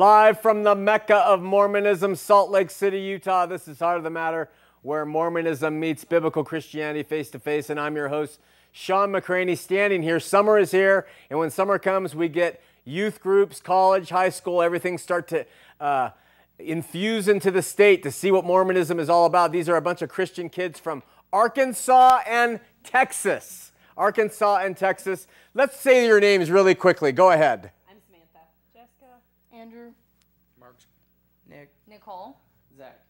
Live from the Mecca of Mormonism, Salt Lake City, Utah. This is Heart of the Matter, where Mormonism meets biblical Christianity face to face. And I'm your host, Shawn McCraney, standing here. Summer is here, and when summer comes, we get youth groups, college, high school, everything start to uh, infuse into the state to see what Mormonism is all about. These are a bunch of Christian kids from Arkansas and Texas. Arkansas and Texas. Let's say your names really quickly. Go ahead. I'm Samantha. Jessica, Andrew. Nick, Nicole. Zach.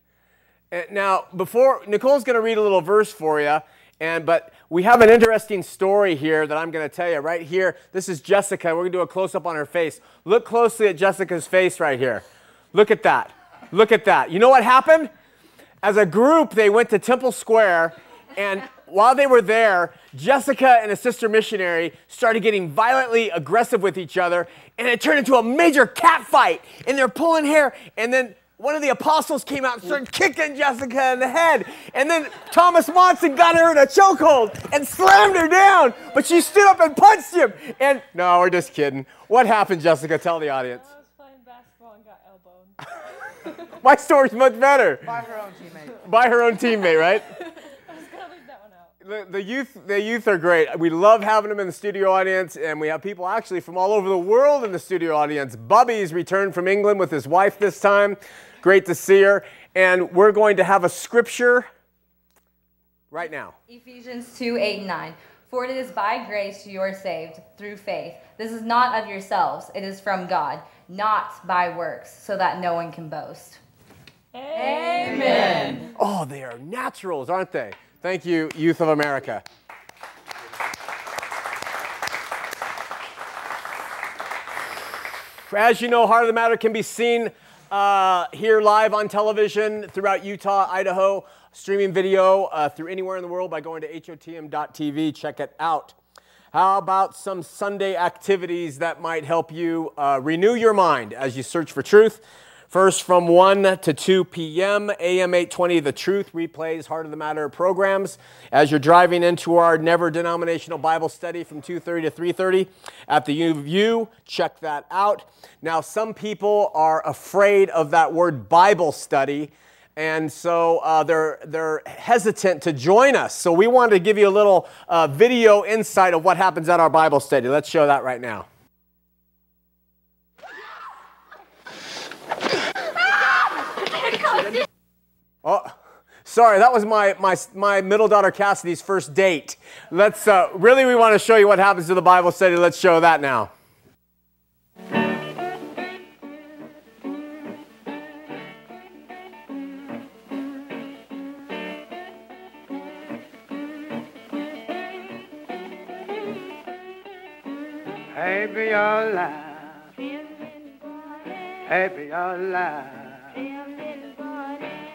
Uh, Now, before Nicole's going to read a little verse for you, and but we have an interesting story here that I'm going to tell you right here. This is Jessica. We're going to do a close up on her face. Look closely at Jessica's face right here. Look at that. Look at that. You know what happened? As a group, they went to Temple Square, and while they were there, Jessica and a sister missionary started getting violently aggressive with each other, and it turned into a major cat fight. And they're pulling hair, and then one of the apostles came out and started kicking Jessica in the head. And then Thomas Monson got her in a chokehold and slammed her down, but she stood up and punched him. And no, we're just kidding. What happened, Jessica? Tell the audience. I was playing basketball and got elbowed. My story's much better. By her own teammate. By her own teammate, right? I was gonna leave that one out. The, the youth, the youth are great. We love having them in the studio audience, and we have people actually from all over the world in the studio audience. Bubby's returned from England with his wife this time. Great to see her. And we're going to have a scripture right now. Ephesians 2 8 and 9. For it is by grace you are saved through faith. This is not of yourselves, it is from God, not by works, so that no one can boast. Amen. Oh, they are naturals, aren't they? Thank you, Youth of America. As you know, Heart of the Matter can be seen uh, here live on television throughout Utah, Idaho, streaming video uh, through anywhere in the world by going to hotm.tv. Check it out. How about some Sunday activities that might help you uh, renew your mind as you search for truth? First, from 1 to 2 p.m., AM 820, The Truth replays Heart of the Matter programs. As you're driving into our never denominational Bible study from 2.30 to 3.30 at the U U, check that out. Now, some people are afraid of that word Bible study, and so uh, they're, they're hesitant to join us. So we wanted to give you a little uh, video insight of what happens at our Bible study. Let's show that right now. Oh, sorry, that was my, my, my middle daughter Cassidy's first date. Let's, uh, really, we want to show you what happens to the Bible study. Let's show that now. Happy your life. Happy your life.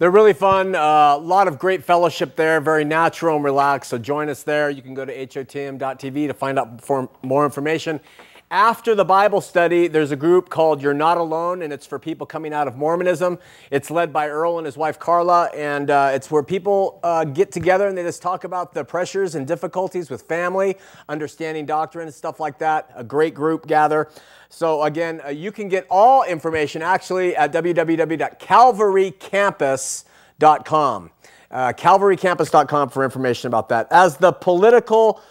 They're really fun. A uh, lot of great fellowship there, very natural and relaxed. So join us there. You can go to hotm.tv to find out for more information. After the Bible study, there's a group called You're Not Alone, and it's for people coming out of Mormonism. It's led by Earl and his wife Carla, and uh, it's where people uh, get together and they just talk about the pressures and difficulties with family, understanding doctrine, and stuff like that. A great group gather. So, again, uh, you can get all information actually at www.calvarycampus.com. Uh, calvarycampus.com for information about that. As the political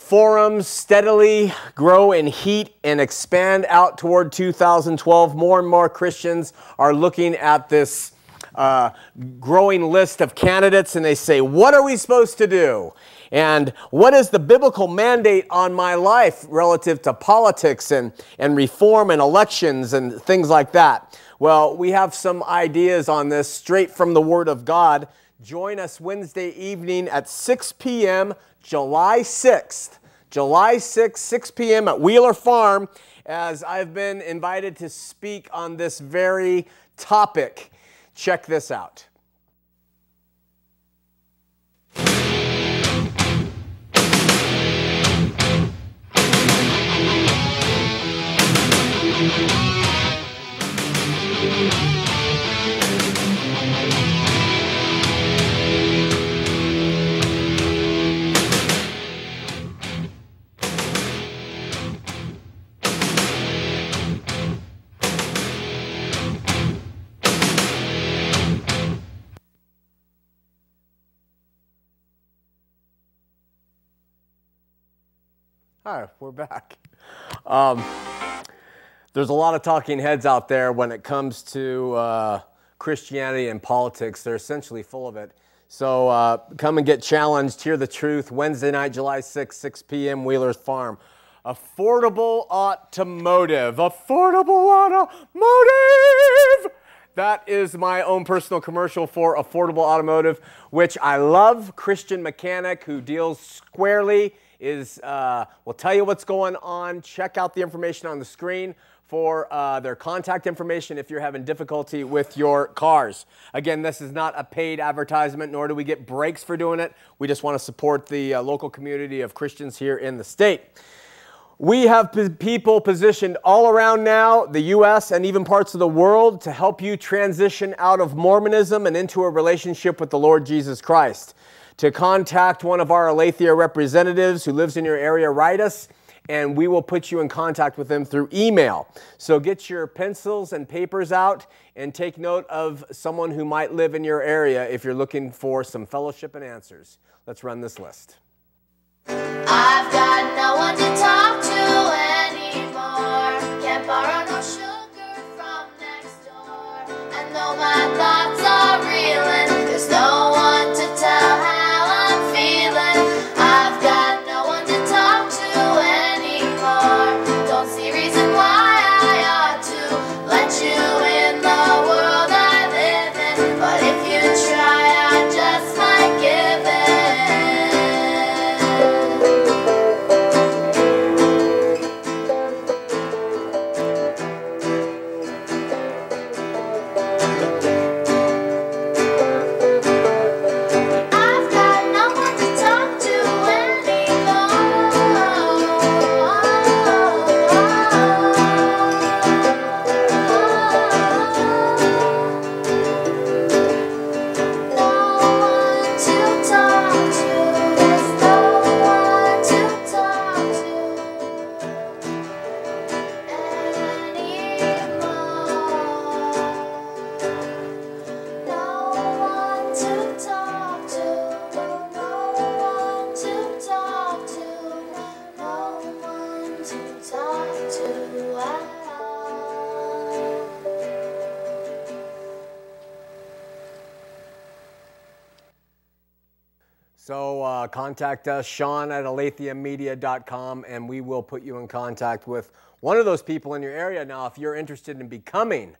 Forums steadily grow in heat and expand out toward 2012. More and more Christians are looking at this uh, growing list of candidates and they say, What are we supposed to do? And what is the biblical mandate on my life relative to politics and, and reform and elections and things like that? Well, we have some ideas on this straight from the Word of God. Join us Wednesday evening at 6 p.m. July 6th. July 6th, 6 p.m. at Wheeler Farm, as I've been invited to speak on this very topic. Check this out. Hi, we're back. Um, there's a lot of talking heads out there when it comes to uh, Christianity and politics. They're essentially full of it. So uh, come and get challenged. Hear the truth. Wednesday night, July 6, 6 p.m., Wheeler's Farm. Affordable automotive. Affordable automotive. That is my own personal commercial for Affordable Automotive, which I love. Christian mechanic who deals squarely is uh, will tell you what's going on. Check out the information on the screen for uh, their contact information if you're having difficulty with your cars. Again, this is not a paid advertisement, nor do we get breaks for doing it. We just want to support the uh, local community of Christians here in the state. We have people positioned all around now, the U.S. and even parts of the world, to help you transition out of Mormonism and into a relationship with the Lord Jesus Christ to contact one of our Aletheia representatives who lives in your area, write us and we will put you in contact with them through email. So get your pencils and papers out and take note of someone who might live in your area if you're looking for some fellowship and answers. Let's run this list. I've got no one to contact us, Sean at aletheamedia.com, and we will put you in contact with one of those people in your area. Now, if you're interested in becoming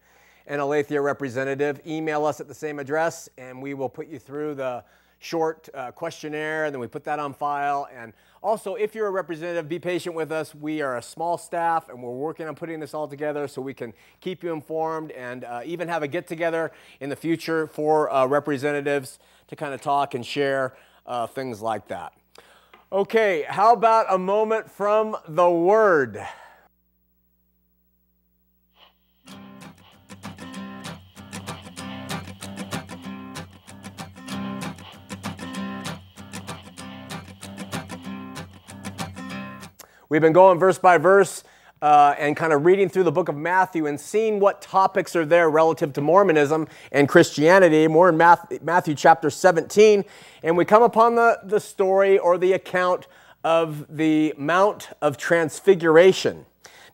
an Aletheia representative, email us at the same address, and we will put you through the short uh, questionnaire, and then we put that on file. And also, if you're a representative, be patient with us. We are a small staff, and we're working on putting this all together so we can keep you informed and uh, even have a get together in the future for uh, representatives to kind of talk and share uh, things like that. Okay, how about a moment from the Word? We've been going verse by verse uh, and kind of reading through the book of Matthew and seeing what topics are there relative to Mormonism and Christianity. More in Matthew chapter 17. And we come upon the, the story or the account of the Mount of Transfiguration.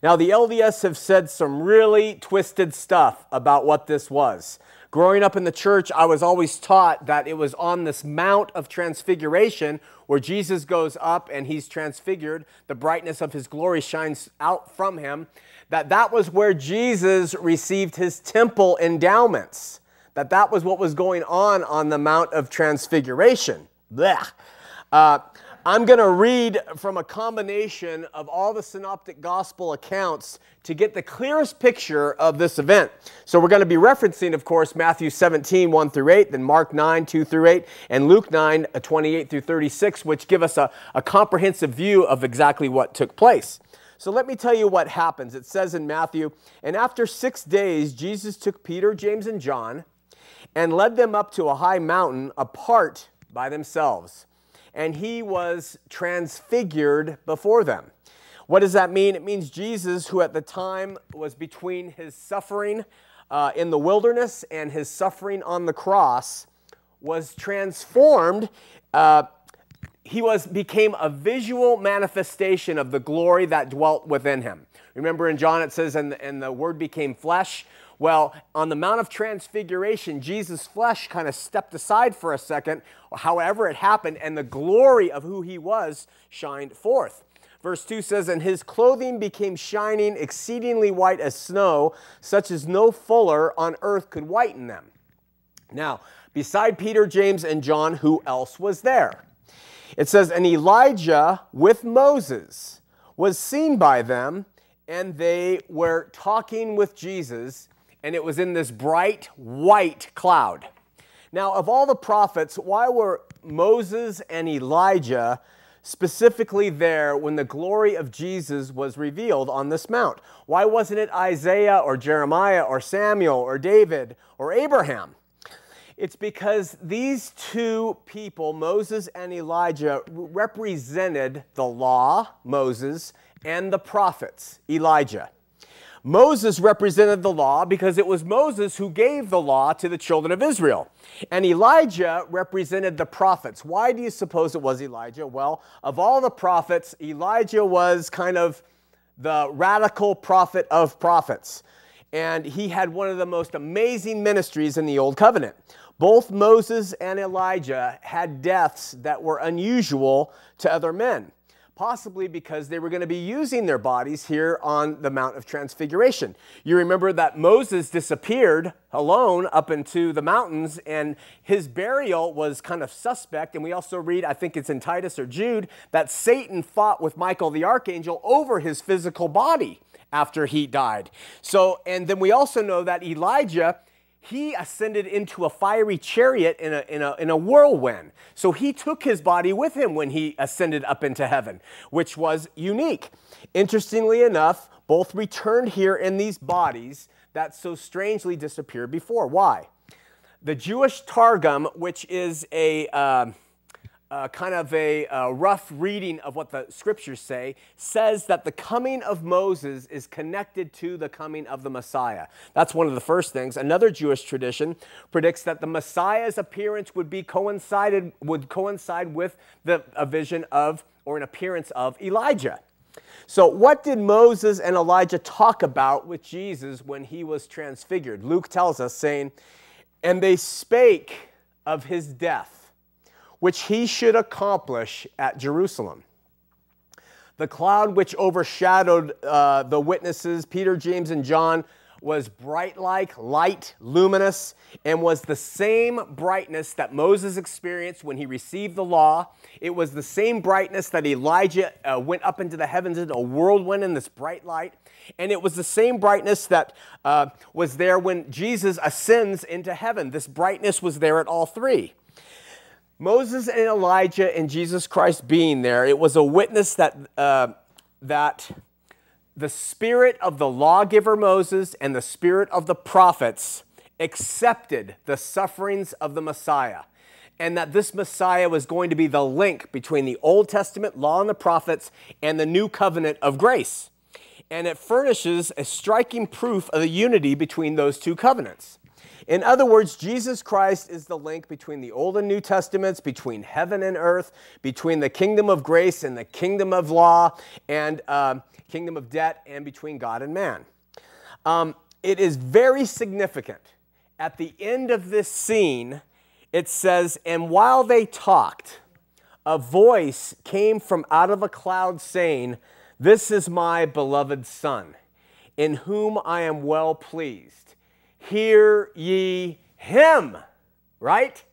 Now, the LDS have said some really twisted stuff about what this was. Growing up in the church, I was always taught that it was on this Mount of Transfiguration where Jesus goes up and he's transfigured, the brightness of his glory shines out from him, that that was where Jesus received his temple endowments. That that was what was going on on the Mount of Transfiguration. Blech. Uh, I'm going to read from a combination of all the synoptic gospel accounts to get the clearest picture of this event. So we're going to be referencing, of course, Matthew 17, 1 through 8, then Mark 9, 2 through 8, and Luke 9, uh, 28 through 36, which give us a, a comprehensive view of exactly what took place. So let me tell you what happens. It says in Matthew, and after six days, Jesus took Peter, James, and John and led them up to a high mountain apart by themselves and he was transfigured before them. What does that mean? It means Jesus, who at the time was between his suffering uh, in the wilderness and his suffering on the cross, was transformed. Uh, he was became a visual manifestation of the glory that dwelt within him. Remember in John it says, and, and the word became flesh. Well, on the Mount of Transfiguration, Jesus' flesh kind of stepped aside for a second, however it happened, and the glory of who he was shined forth. Verse 2 says, And his clothing became shining, exceedingly white as snow, such as no fuller on earth could whiten them. Now, beside Peter, James, and John, who else was there? It says, And Elijah with Moses was seen by them, and they were talking with Jesus and it was in this bright white cloud. Now, of all the prophets, why were Moses and Elijah specifically there when the glory of Jesus was revealed on this mount? Why wasn't it Isaiah or Jeremiah or Samuel or David or Abraham? It's because these two people, Moses and Elijah, represented the law, Moses, and the prophets, Elijah. Moses represented the law because it was Moses who gave the law to the children of Israel. And Elijah represented the prophets. Why do you suppose it was Elijah? Well, of all the prophets, Elijah was kind of the radical prophet of prophets. And he had one of the most amazing ministries in the Old Covenant. Both Moses and Elijah had deaths that were unusual to other men possibly because they were going to be using their bodies here on the Mount of Transfiguration. You remember that Moses disappeared alone up into the mountains, and his burial was kind of suspect. And we also read, I think it's in Titus or Jude, that Satan fought with Michael the archangel over his physical body after he died. So, and then we also know that Elijah he ascended into a fiery chariot in a, in, a, in a whirlwind. So he took his body with him when he ascended up into heaven, which was unique. Interestingly enough, both returned here in these bodies that so strangely disappeared before. Why? The Jewish Targum, which is a. Uh, uh, kind of a uh, rough reading of what the scriptures say, says that the coming of Moses is connected to the coming of the Messiah. That's one of the first things. Another Jewish tradition predicts that the Messiah's appearance would be coincided would coincide with the a vision of or an appearance of Elijah. So, what did Moses and Elijah talk about with Jesus when he was transfigured? Luke tells us, saying, And they spake of his death which he should accomplish at Jerusalem. The cloud which overshadowed uh, the witnesses, Peter, James, and John, was bright like light, luminous, and was the same brightness that Moses experienced when he received the law. It was the same brightness that Elijah uh, went up into the heavens in a whirlwind in this bright light. And it was the same brightness that uh, was there when Jesus ascends into heaven. This brightness was there at all three. Moses and Elijah and Jesus Christ being there, it was a witness that, uh, that the spirit of the lawgiver Moses and the spirit of the prophets accepted the sufferings of the Messiah, and that this Messiah was going to be the link between the Old Testament law and the prophets and the new covenant of grace. And it furnishes a striking proof of the unity between those two covenants. In other words, Jesus Christ is the link between the Old and New Testaments, between heaven and earth, between the kingdom of grace and the kingdom of law, and uh, kingdom of debt, and between God and man. Um, it is very significant. At the end of this scene, it says, And while they talked, a voice came from out of a cloud saying, This is my beloved Son, in whom I am well pleased hear ye him, right?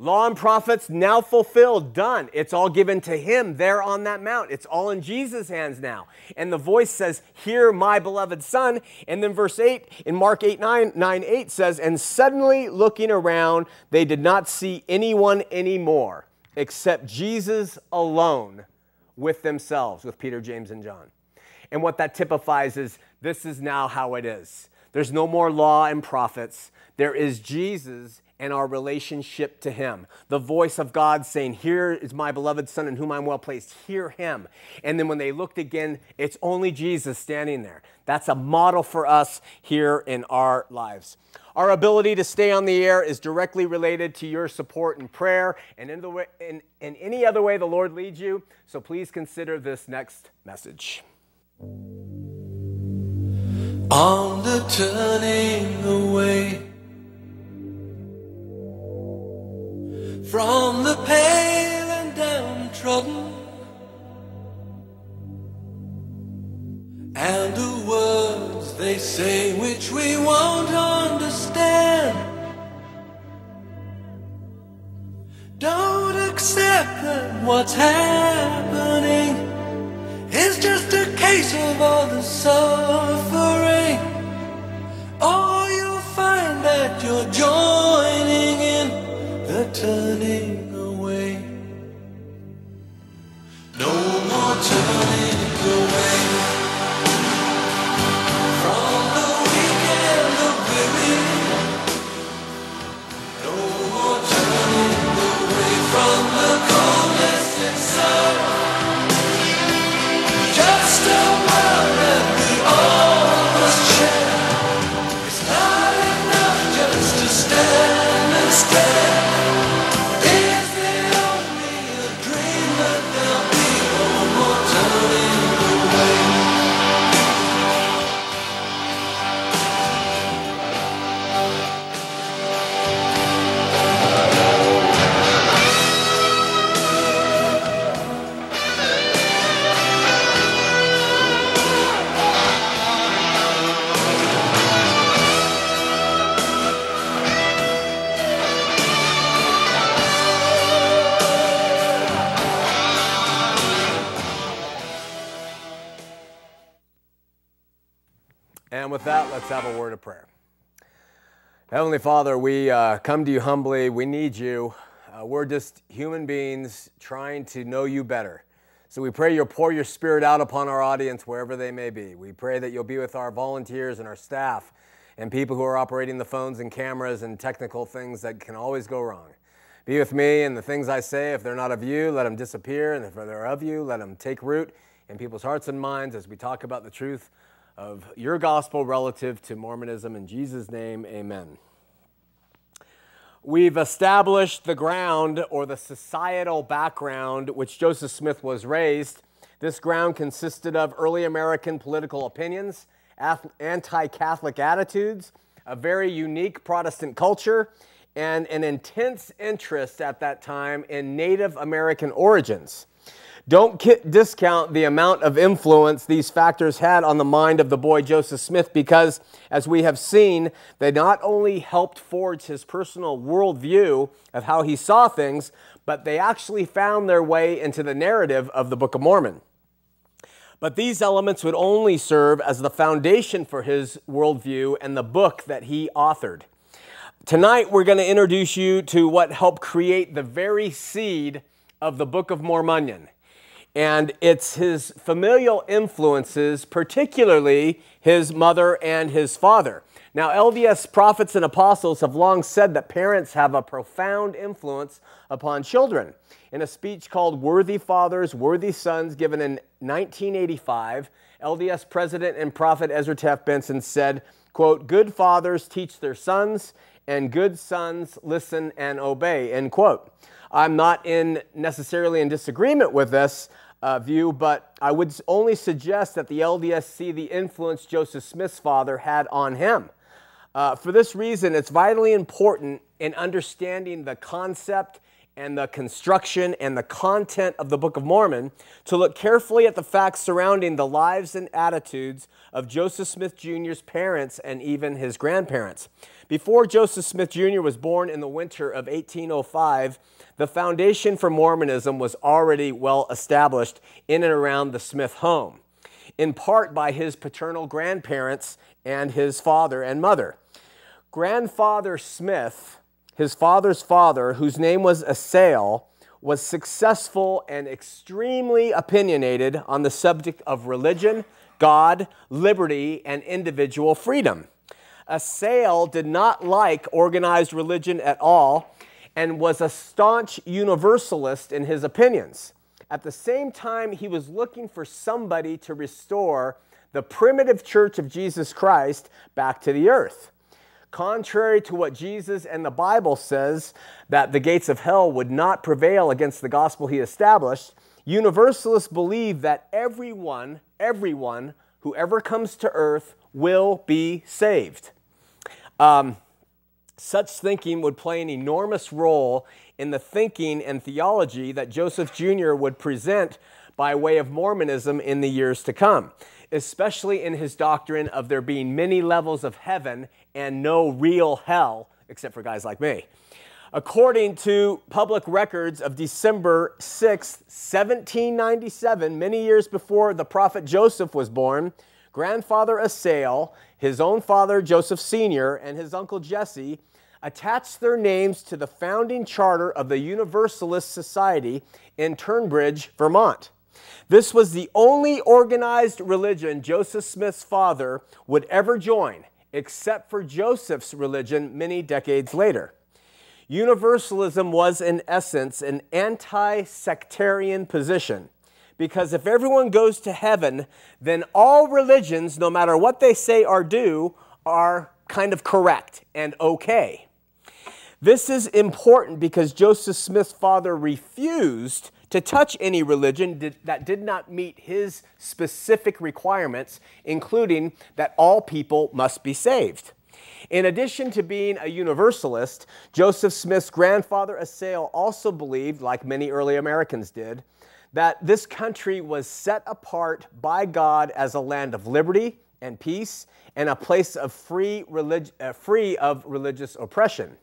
Law and prophets now fulfilled, done. It's all given to him there on that mount. It's all in Jesus' hands now. And the voice says, Hear my beloved son. And then verse 8 in Mark 8 9, 9 8 says, And suddenly looking around, they did not see anyone anymore except Jesus alone with themselves, with Peter, James, and John. And what that typifies is this is now how it is. There's no more law and prophets. There is Jesus and our relationship to Him. The voice of God saying, Here is my beloved Son in whom I'm well placed. Hear Him. And then when they looked again, it's only Jesus standing there. That's a model for us here in our lives. Our ability to stay on the air is directly related to your support and prayer and in, way, in, in any other way the Lord leads you. So please consider this next message on the turning away from the pale and downtrodden and the words they say which we won't understand. Don't accept what's happening is just a case of all the suffering. Oh, you'll find that you're joining in the turning away. No more turning stand have a word of prayer. Heavenly Father, we uh, come to you humbly. We need you. Uh, we're just human beings trying to know you better. So we pray you'll pour your spirit out upon our audience wherever they may be. We pray that you'll be with our volunteers and our staff and people who are operating the phones and cameras and technical things that can always go wrong. Be with me and the things I say. If they're not of you, let them disappear. And if they're of you, let them take root in people's hearts and minds as we talk about the truth of your gospel relative to Mormonism. In Jesus' name, amen. We've established the ground or the societal background which Joseph Smith was raised. This ground consisted of early American political opinions, anti Catholic attitudes, a very unique Protestant culture, and an intense interest at that time in Native American origins. Don't discount the amount of influence these factors had on the mind of the boy Joseph Smith because, as we have seen, they not only helped forge his personal worldview of how he saw things, but they actually found their way into the narrative of the Book of Mormon. But these elements would only serve as the foundation for his worldview and the book that he authored. Tonight, we're going to introduce you to what helped create the very seed of the Book of Mormonion. And it's his familial influences, particularly his mother and his father. Now, LDS prophets and apostles have long said that parents have a profound influence upon children. In a speech called Worthy Fathers, Worthy Sons, given in 1985, LDS President and Prophet Ezra Taft Benson said, quote, Good fathers teach their sons, and good sons listen and obey, end quote. I'm not in necessarily in disagreement with this uh, view, but I would only suggest that the LDS see the influence Joseph Smith's father had on him. Uh, for this reason, it's vitally important in understanding the concept and the construction and the content of the Book of Mormon to look carefully at the facts surrounding the lives and attitudes of Joseph Smith Jr.'s parents and even his grandparents. Before Joseph Smith Jr. was born in the winter of 1805, the foundation for Mormonism was already well established in and around the Smith home, in part by his paternal grandparents and his father and mother. Grandfather Smith, his father's father, whose name was Asael, was successful and extremely opinionated on the subject of religion, God, liberty, and individual freedom. Asael did not like organized religion at all and was a staunch universalist in his opinions. At the same time, he was looking for somebody to restore the primitive church of Jesus Christ back to the earth. Contrary to what Jesus and the Bible says that the gates of hell would not prevail against the gospel he established, Universalists believe that everyone, everyone who ever comes to earth will be saved. Um, such thinking would play an enormous role in the thinking and theology that Joseph Jr. would present by way of Mormonism in the years to come, especially in his doctrine of there being many levels of heaven and no real hell, except for guys like me. According to public records of December 6, 1797, many years before the prophet Joseph was born, grandfather Asael, his own father Joseph Sr., and his uncle Jesse attached their names to the founding charter of the Universalist Society in Tunbridge, Vermont. This was the only organized religion Joseph Smith's father would ever join, except for Joseph's religion many decades later. Universalism was, in essence, an anti sectarian position because if everyone goes to heaven, then all religions, no matter what they say or do, are kind of correct and okay. This is important because Joseph Smith's father refused to touch any religion that did not meet his specific requirements, including that all people must be saved. In addition to being a universalist, Joseph Smith's grandfather Asael also believed, like many early Americans did, that this country was set apart by God as a land of liberty and peace and a place of free, relig- uh, free of religious oppression.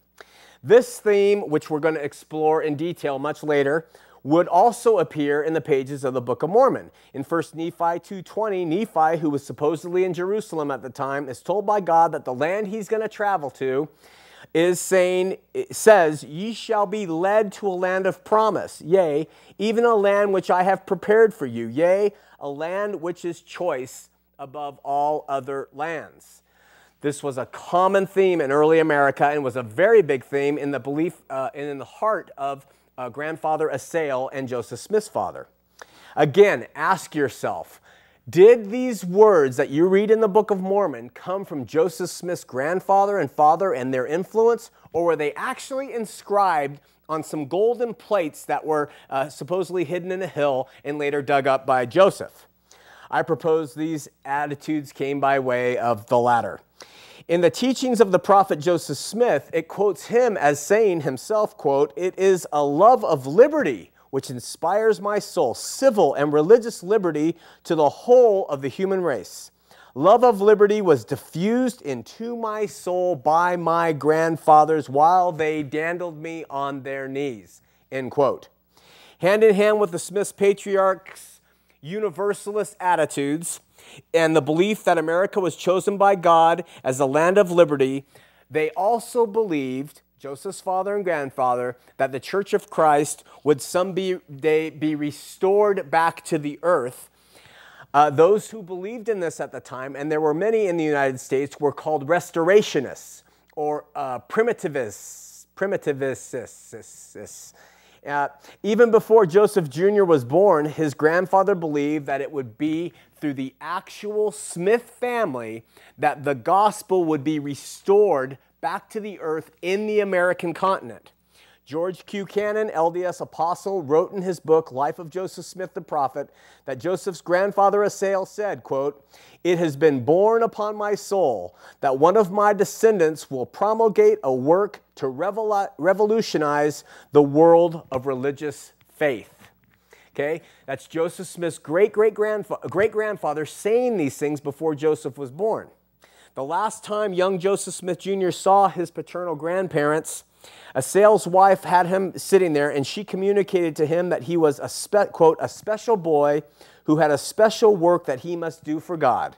This theme, which we're going to explore in detail much later, would also appear in the pages of the Book of Mormon. In 1 Nephi 2:20, Nephi, who was supposedly in Jerusalem at the time, is told by God that the land he's going to travel to is saying says, "Ye shall be led to a land of promise, yea, even a land which I have prepared for you, yea, a land which is choice above all other lands." This was a common theme in early America and was a very big theme in the belief uh, and in the heart of uh, grandfather Asael and Joseph Smith's father. Again, ask yourself did these words that you read in the Book of Mormon come from Joseph Smith's grandfather and father and their influence, or were they actually inscribed on some golden plates that were uh, supposedly hidden in a hill and later dug up by Joseph? I propose these attitudes came by way of the latter. In the teachings of the prophet Joseph Smith, it quotes him as saying himself, quote, "It is a love of liberty which inspires my soul, civil and religious liberty to the whole of the human race. Love of liberty was diffused into my soul by my grandfathers while they dandled me on their knees. End quote. Hand in hand with the Smiths patriarchs' universalist attitudes and the belief that America was chosen by God as the land of liberty, they also believed, Joseph's father and grandfather, that the Church of Christ would someday be restored back to the earth. Uh, those who believed in this at the time, and there were many in the United States, were called restorationists or uh, primitivists. Primitivists. Uh, even before Joseph Jr. was born, his grandfather believed that it would be through the actual Smith family that the gospel would be restored back to the earth in the American continent. George Q. Cannon, LDS apostle, wrote in his book, Life of Joseph Smith the Prophet, that Joseph's grandfather Asael said, quote, It has been borne upon my soul that one of my descendants will promulgate a work to revol- revolutionize the world of religious faith. Okay, that's Joseph Smith's great great grandfather saying these things before Joseph was born. The last time young Joseph Smith Jr. saw his paternal grandparents, Asael's wife had him sitting there, and she communicated to him that he was a spe- quote a special boy who had a special work that he must do for God,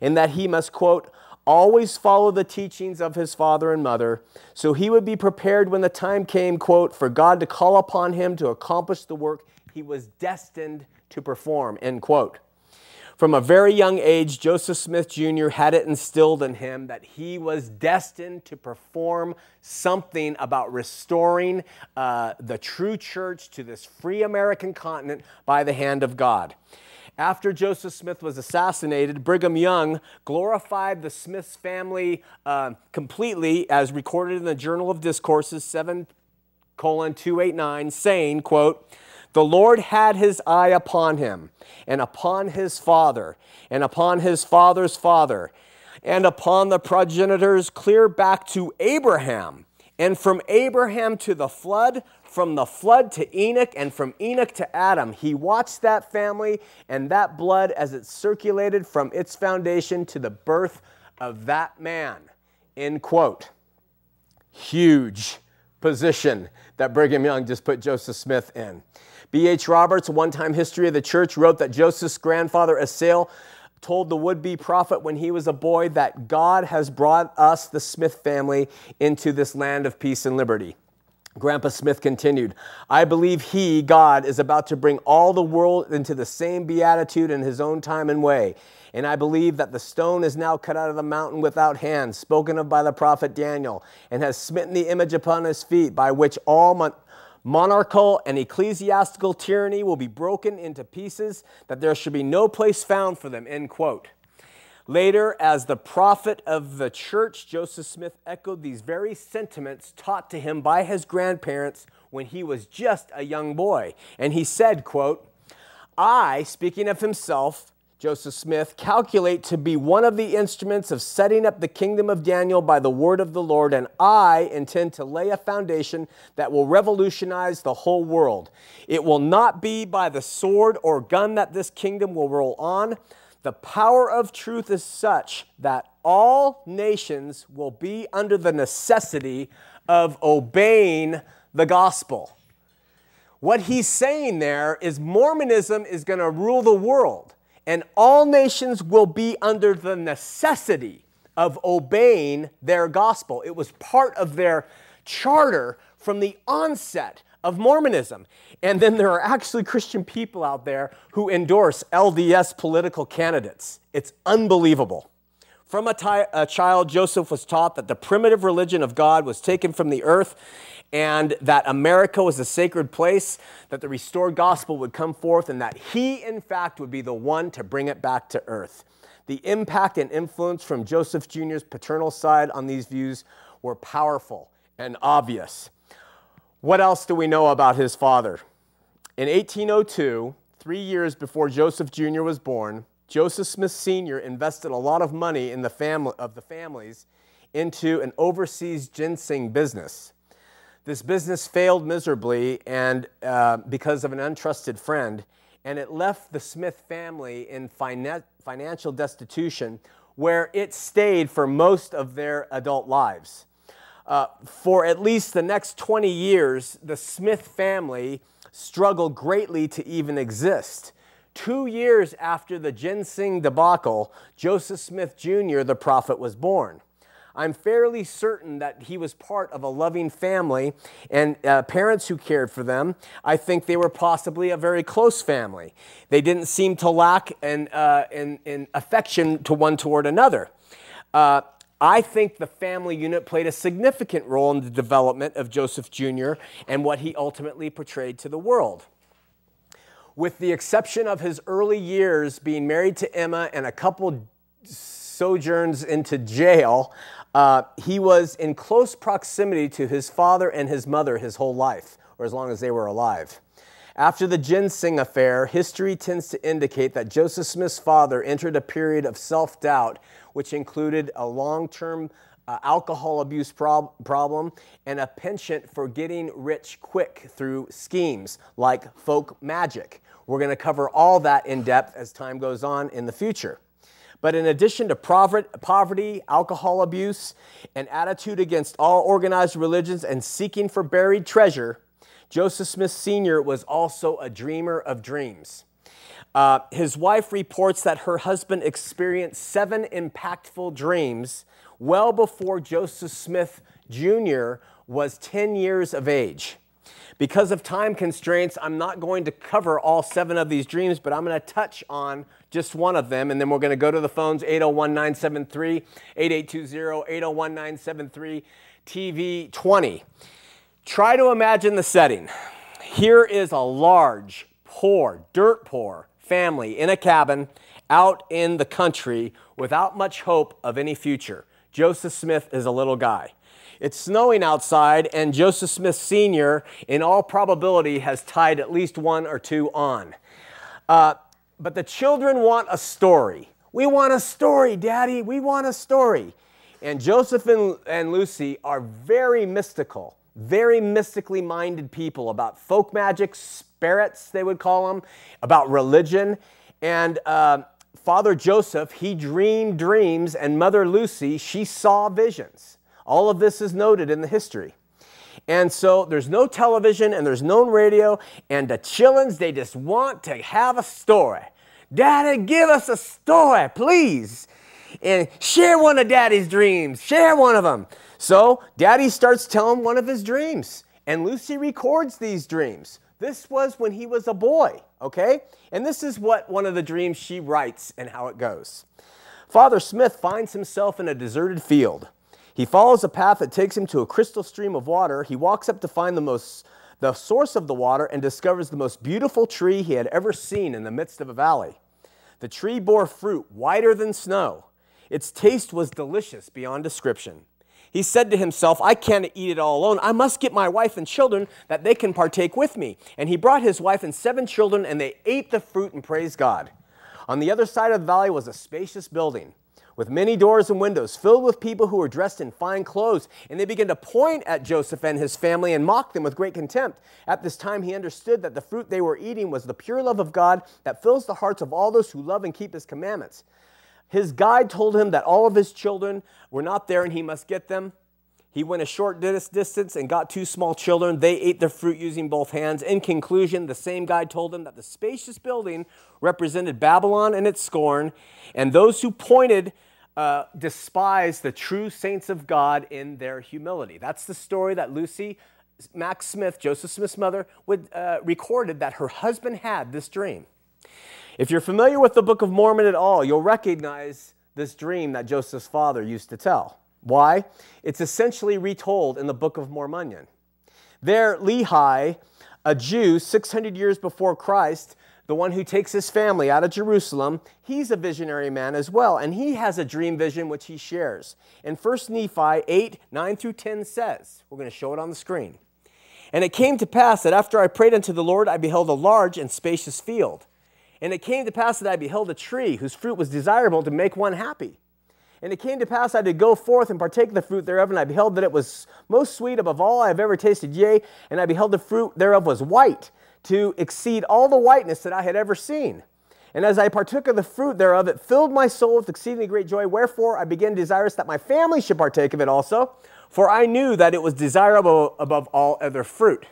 and that he must quote always follow the teachings of his father and mother, so he would be prepared when the time came quote for God to call upon him to accomplish the work he was destined to perform end quote. From a very young age, Joseph Smith Jr. had it instilled in him that he was destined to perform something about restoring uh, the true church to this free American continent by the hand of God. After Joseph Smith was assassinated, Brigham Young glorified the Smiths family uh, completely, as recorded in the Journal of Discourses 7 colon 289, saying, quote, the Lord had his eye upon him, and upon his father, and upon his father's father, and upon the progenitors clear back to Abraham, and from Abraham to the flood, from the flood to Enoch, and from Enoch to Adam. He watched that family and that blood as it circulated from its foundation to the birth of that man. End quote. Huge position that Brigham Young just put Joseph Smith in. B.H. Roberts, one time history of the church, wrote that Joseph's grandfather, Asael, told the would be prophet when he was a boy that God has brought us, the Smith family, into this land of peace and liberty. Grandpa Smith continued, I believe he, God, is about to bring all the world into the same beatitude in his own time and way. And I believe that the stone is now cut out of the mountain without hands, spoken of by the prophet Daniel, and has smitten the image upon his feet, by which all monarchical and ecclesiastical tyranny will be broken into pieces, that there should be no place found for them. End quote. Later, as the prophet of the church, Joseph Smith echoed these very sentiments taught to him by his grandparents when he was just a young boy. And he said, quote, I, speaking of himself, Joseph Smith, calculate to be one of the instruments of setting up the kingdom of Daniel by the word of the Lord, and I intend to lay a foundation that will revolutionize the whole world. It will not be by the sword or gun that this kingdom will roll on. The power of truth is such that all nations will be under the necessity of obeying the gospel. What he's saying there is Mormonism is going to rule the world and all nations will be under the necessity of obeying their gospel. It was part of their charter from the onset of Mormonism. And then there are actually Christian people out there who endorse LDS political candidates. It's unbelievable. From a child, Joseph was taught that the primitive religion of God was taken from the earth and that America was a sacred place, that the restored gospel would come forth, and that he, in fact, would be the one to bring it back to earth. The impact and influence from Joseph Jr.'s paternal side on these views were powerful and obvious. What else do we know about his father? In 1802, three years before Joseph Jr. was born, Joseph Smith Sr. invested a lot of money in the family of the families into an overseas ginseng business. This business failed miserably and uh, because of an untrusted friend, and it left the Smith family in fina- financial destitution where it stayed for most of their adult lives. Uh, for at least the next 20 years, the Smith family struggled greatly to even exist. Two years after the ginseng debacle, Joseph Smith Jr., the prophet, was born. I'm fairly certain that he was part of a loving family and uh, parents who cared for them. I think they were possibly a very close family. They didn't seem to lack in, uh, in, in affection to one toward another. Uh, I think the family unit played a significant role in the development of Joseph Jr. and what he ultimately portrayed to the world. With the exception of his early years being married to Emma and a couple sojourns into jail, uh, he was in close proximity to his father and his mother his whole life, or as long as they were alive. After the ginseng affair, history tends to indicate that Joseph Smith's father entered a period of self doubt, which included a long term uh, alcohol abuse prob- problem and a penchant for getting rich quick through schemes like folk magic. We're going to cover all that in depth as time goes on in the future. But in addition to poverty, alcohol abuse, and attitude against all organized religions and seeking for buried treasure, Joseph Smith Sr. was also a dreamer of dreams. Uh, his wife reports that her husband experienced seven impactful dreams well before Joseph Smith Jr. was 10 years of age. Because of time constraints, I'm not going to cover all seven of these dreams, but I'm going to touch on just one of them, and then we're going to go to the phones 801 973 8820, 801 973 TV 20. Try to imagine the setting. Here is a large, poor, dirt poor family in a cabin out in the country without much hope of any future. Joseph Smith is a little guy. It's snowing outside, and Joseph Smith Sr., in all probability, has tied at least one or two on. Uh, but the children want a story. We want a story, Daddy. We want a story. And Joseph and, and Lucy are very mystical, very mystically minded people about folk magic, spirits, they would call them, about religion. And uh, Father Joseph, he dreamed dreams, and Mother Lucy, she saw visions. All of this is noted in the history. And so there's no television and there's no radio, and the chillins, they just want to have a story. Daddy, give us a story, please. And share one of Daddy's dreams. Share one of them. So Daddy starts telling one of his dreams, and Lucy records these dreams. This was when he was a boy, okay? And this is what one of the dreams she writes and how it goes. Father Smith finds himself in a deserted field. He follows a path that takes him to a crystal stream of water. He walks up to find the most the source of the water and discovers the most beautiful tree he had ever seen in the midst of a valley. The tree bore fruit whiter than snow. Its taste was delicious beyond description. He said to himself, I can't eat it all alone. I must get my wife and children that they can partake with me. And he brought his wife and seven children, and they ate the fruit and praised God. On the other side of the valley was a spacious building with many doors and windows, filled with people who were dressed in fine clothes. And they began to point at Joseph and his family and mock them with great contempt. At this time, he understood that the fruit they were eating was the pure love of God that fills the hearts of all those who love and keep his commandments. His guide told him that all of his children were not there and he must get them. He went a short distance and got two small children. They ate the fruit using both hands. In conclusion, the same guide told him that the spacious building represented Babylon and its scorn, and those who pointed uh, despise the true saints of God in their humility. That's the story that Lucy Mack Smith, Joseph Smith's mother, would, uh, recorded that her husband had this dream. If you're familiar with the Book of Mormon at all, you'll recognize this dream that Joseph's father used to tell. Why? It's essentially retold in the Book of Mormon. There, Lehi, a Jew 600 years before Christ, the one who takes his family out of Jerusalem, he's a visionary man as well, and he has a dream vision which he shares. In 1 Nephi 8 9 through 10 says, we're going to show it on the screen. And it came to pass that after I prayed unto the Lord, I beheld a large and spacious field. And it came to pass that I beheld a tree whose fruit was desirable to make one happy. And it came to pass I did go forth and partake of the fruit thereof, and I beheld that it was most sweet above all I have ever tasted, yea, and I beheld the fruit thereof was white, to exceed all the whiteness that I had ever seen. And as I partook of the fruit thereof, it filled my soul with exceedingly great joy. Wherefore I began desirous that my family should partake of it also, for I knew that it was desirable above all other fruit.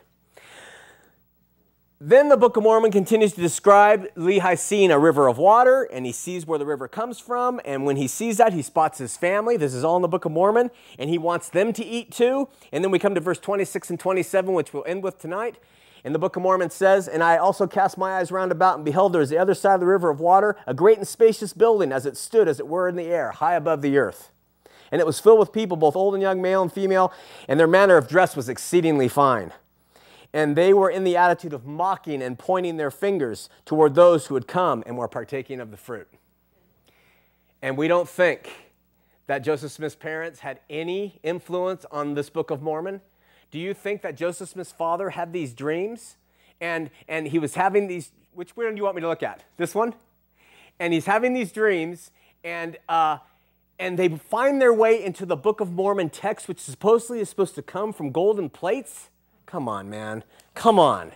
Then the Book of Mormon continues to describe Lehi seeing a river of water, and he sees where the river comes from. And when he sees that, he spots his family. This is all in the Book of Mormon, and he wants them to eat too. And then we come to verse 26 and 27, which we'll end with tonight. And the Book of Mormon says, And I also cast my eyes round about, and beheld there is the other side of the river of water, a great and spacious building, as it stood, as it were, in the air, high above the earth. And it was filled with people, both old and young, male and female, and their manner of dress was exceedingly fine and they were in the attitude of mocking and pointing their fingers toward those who had come and were partaking of the fruit. And we don't think that Joseph Smith's parents had any influence on this Book of Mormon. Do you think that Joseph Smith's father had these dreams? And, and he was having these, which one do you want me to look at? This one? And he's having these dreams, and, uh, and they find their way into the Book of Mormon text, which supposedly is supposed to come from golden plates. Come on, man. Come on.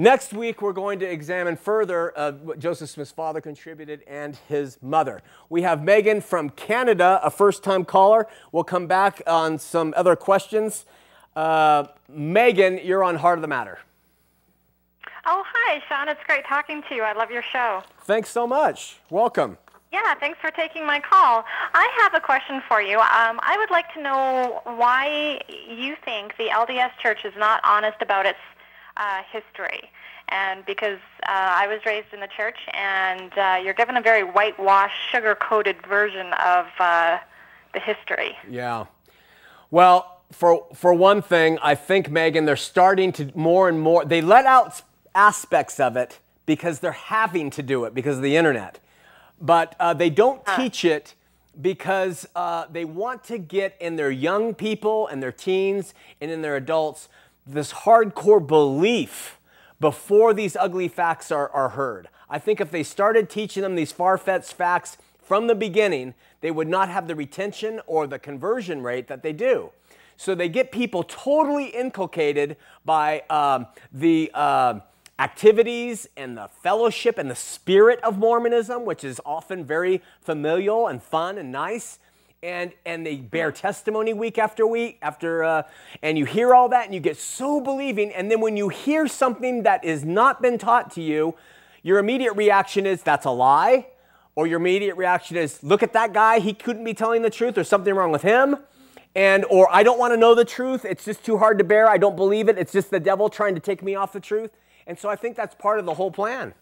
Next week, we're going to examine further uh, what Joseph Smith's father contributed and his mother. We have Megan from Canada, a first time caller. We'll come back on some other questions. Uh, Megan, you're on Heart of the Matter. Oh, hi, Shawn. It's great talking to you. I love your show. Thanks so much. Welcome. Yeah, thanks for taking my call. I have a question for you. Um, I would like to know why you think the LDS Church is not honest about its uh, history. And because uh, I was raised in the church, and uh, you're given a very whitewashed, sugar-coated version of uh, the history. Yeah. Well, for, for one thing, I think, Megan, they're starting to more and more, they let out aspects of it because they're having to do it because of the internet. But uh, they don't teach it because uh, they want to get in their young people and their teens and in their adults this hardcore belief before these ugly facts are, are heard. I think if they started teaching them these far fetched facts from the beginning, they would not have the retention or the conversion rate that they do. So they get people totally inculcated by um, the uh, activities and the fellowship and the spirit of Mormonism, which is often very familial and fun and nice. And, and they bear testimony week after week after uh, and you hear all that and you get so believing. And then when you hear something that has not been taught to you your immediate reaction is that's a lie. Or your immediate reaction is look at that guy. He couldn't be telling the truth there's something wrong with him and or i don't want to know the truth it's just too hard to bear i don't believe it it's just the devil trying to take me off the truth and so i think that's part of the whole plan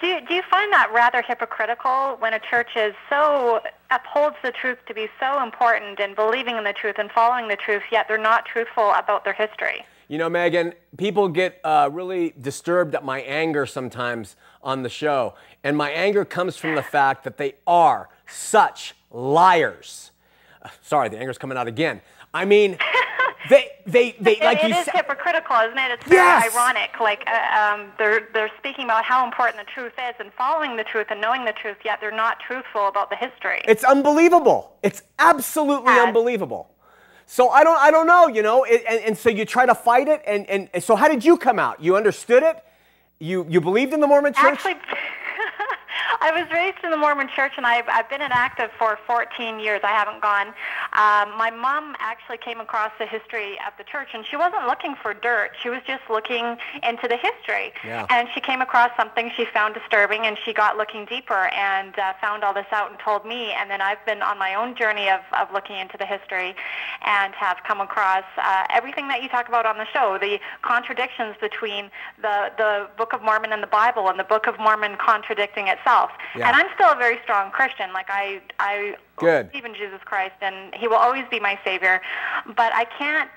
Do you, do you find that rather hypocritical when a church is so upholds the truth to be so important and believing in the truth and following the truth, yet they're not truthful about their history? You know, Megan, people get uh, really disturbed at my anger sometimes on the show. And my anger comes from the fact that they are such liars. Sorry, the anger's coming out again. I mean, they, they, they, It- like it you is said. hypocritical, isn't it? It's very Yes! ironic. Like uh, um, they're they're speaking about how important the truth is and following the truth and knowing the truth, yet they're not truthful about the history. It's unbelievable. It's absolutely Yes. unbelievable. So I don't, I don't know, you know, it, and, and so you try to fight it, and, and and so how did you come out? You understood it? You, you believed in the Mormon church? Actually, I was raised in the Mormon church, and I've, I've been inactive for 14 years. I haven't gone. Um, my mom actually came across the history of the church, and she wasn't looking for dirt. She was just looking into the history. Yeah. And she came across something she found disturbing, and she got looking deeper and uh, found all this out and told me. And then I've been on my own journey of, of looking into the history and have come across uh, everything that you talk about on the show, the contradictions between the, the Book of Mormon and the Bible, and the Book of Mormon contradicting itself. Yeah. And I'm still a very strong Christian. Like I, I Good. believe in Jesus Christ, and He will always be my Savior. But I can't.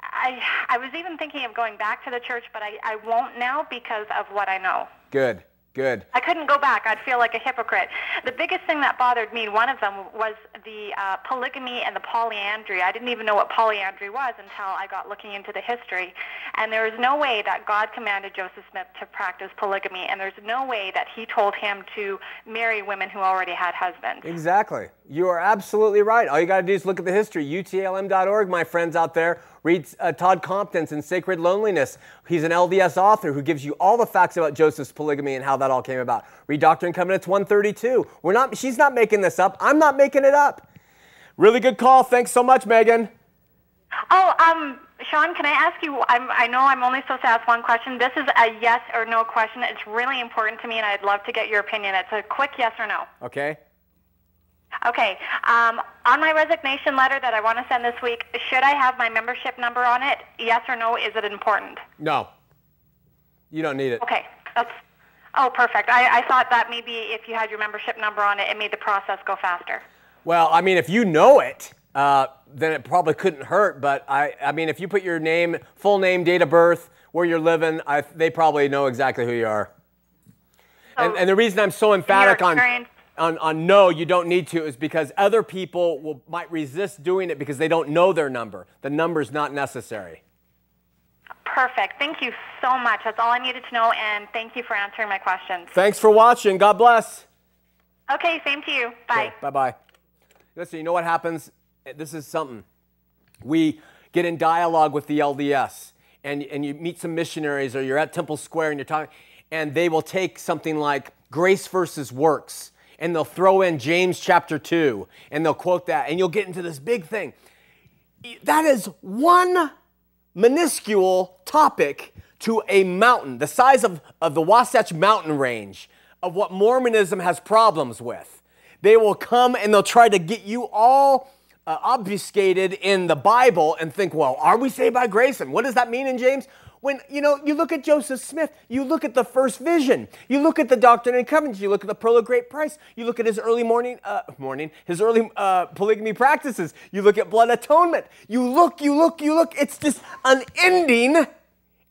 I, I was even thinking of going back to the church, but I, I won't now because of what I know. Good. Good. I couldn't go back. I'd feel like a hypocrite. The biggest thing that bothered me, one of them, was the uh, polygamy and the polyandry. I didn't even know what polyandry was until I got looking into the history. And there is no way that God commanded Joseph Smith to practice polygamy, and there's no way that he told him to marry women who already had husbands. Exactly. You are absolutely right. All you got to do is look at the history. UTLM.org, my friends out there. Read uh, Todd Compton's In Sacred Loneliness. He's an LDS author who gives you all the facts about Joseph's polygamy and how that all came about. Read Doctrine and Covenants 132. We're not, she's not making this up. I'm not making it up. Really good call. Thanks so much, Megan. Oh, um, Shawn, can I ask you? I'm, I know I'm only supposed to ask one question. This is a yes or no question. It's really important to me, and I'd love to get your opinion. It's a quick yes or no. Okay. Okay. Um, on my resignation letter that I want to send this week, should I have my membership number on it? Yes or no? Is it important? No. You don't need it. Okay. That's. Oh, perfect. I, I thought that maybe if you had your membership number on it, it made the process go faster. Well, I mean, if you know it, uh, then it probably couldn't hurt. But I, I mean, if you put your name, full name, date of birth, where you're living, I, they probably know exactly who you are. And, So, and the reason I'm so emphatic on, on, on no, you don't need to, is because other people will, might resist doing it because they don't know their number. The number's not necessary. Perfect. Thank you so much. That's all I needed to know, and thank you for answering my questions. Thanks for watching. God bless. Okay, same to you. Bye. Bye bye. Listen, you know what happens? Eh, this is something. We get in dialogue with the LDS, and, and you meet some missionaries, or you're at Temple Square and you're talking, and they will take something like grace versus works, and they'll throw in James chapter 2, and they'll quote that, and you'll get into this big thing. That is one minuscule topic to a mountain, the size of, of the Wasatch Mountain range, of what Mormonism has problems with. They will come and they'll try to get you all uh, obfuscated in the Bible and think, well, are we saved by grace? And what does that mean in James? When you know, you look at Joseph Smith, you look at the first vision, you look at the Doctrine and Covenants, you look at the Pearl of Great Price, you look at his early morning, uh, morning, his early uh, polygamy practices, you look at blood atonement, you look, you look, you look. It's just unending.